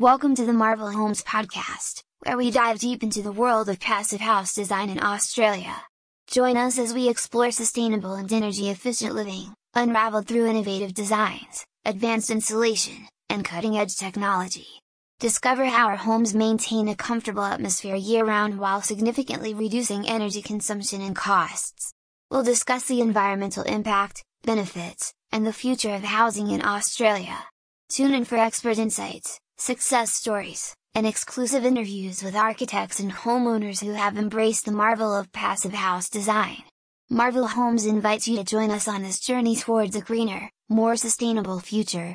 Welcome to the Marvel Homes podcast, where we dive deep into the world of passive house design in Australia. Join us as we explore sustainable and energy efficient living, unraveled through innovative designs, advanced insulation, and cutting edge technology. Discover how our homes maintain a comfortable atmosphere year round while significantly reducing energy consumption and costs. We'll discuss the environmental impact, benefits, and the future of housing in Australia. Tune in for expert insights, success stories, and exclusive interviews with architects and homeowners who have embraced the marvel of passive house design. Marvel Homes invites you to join us on this journey towards a greener, more sustainable future,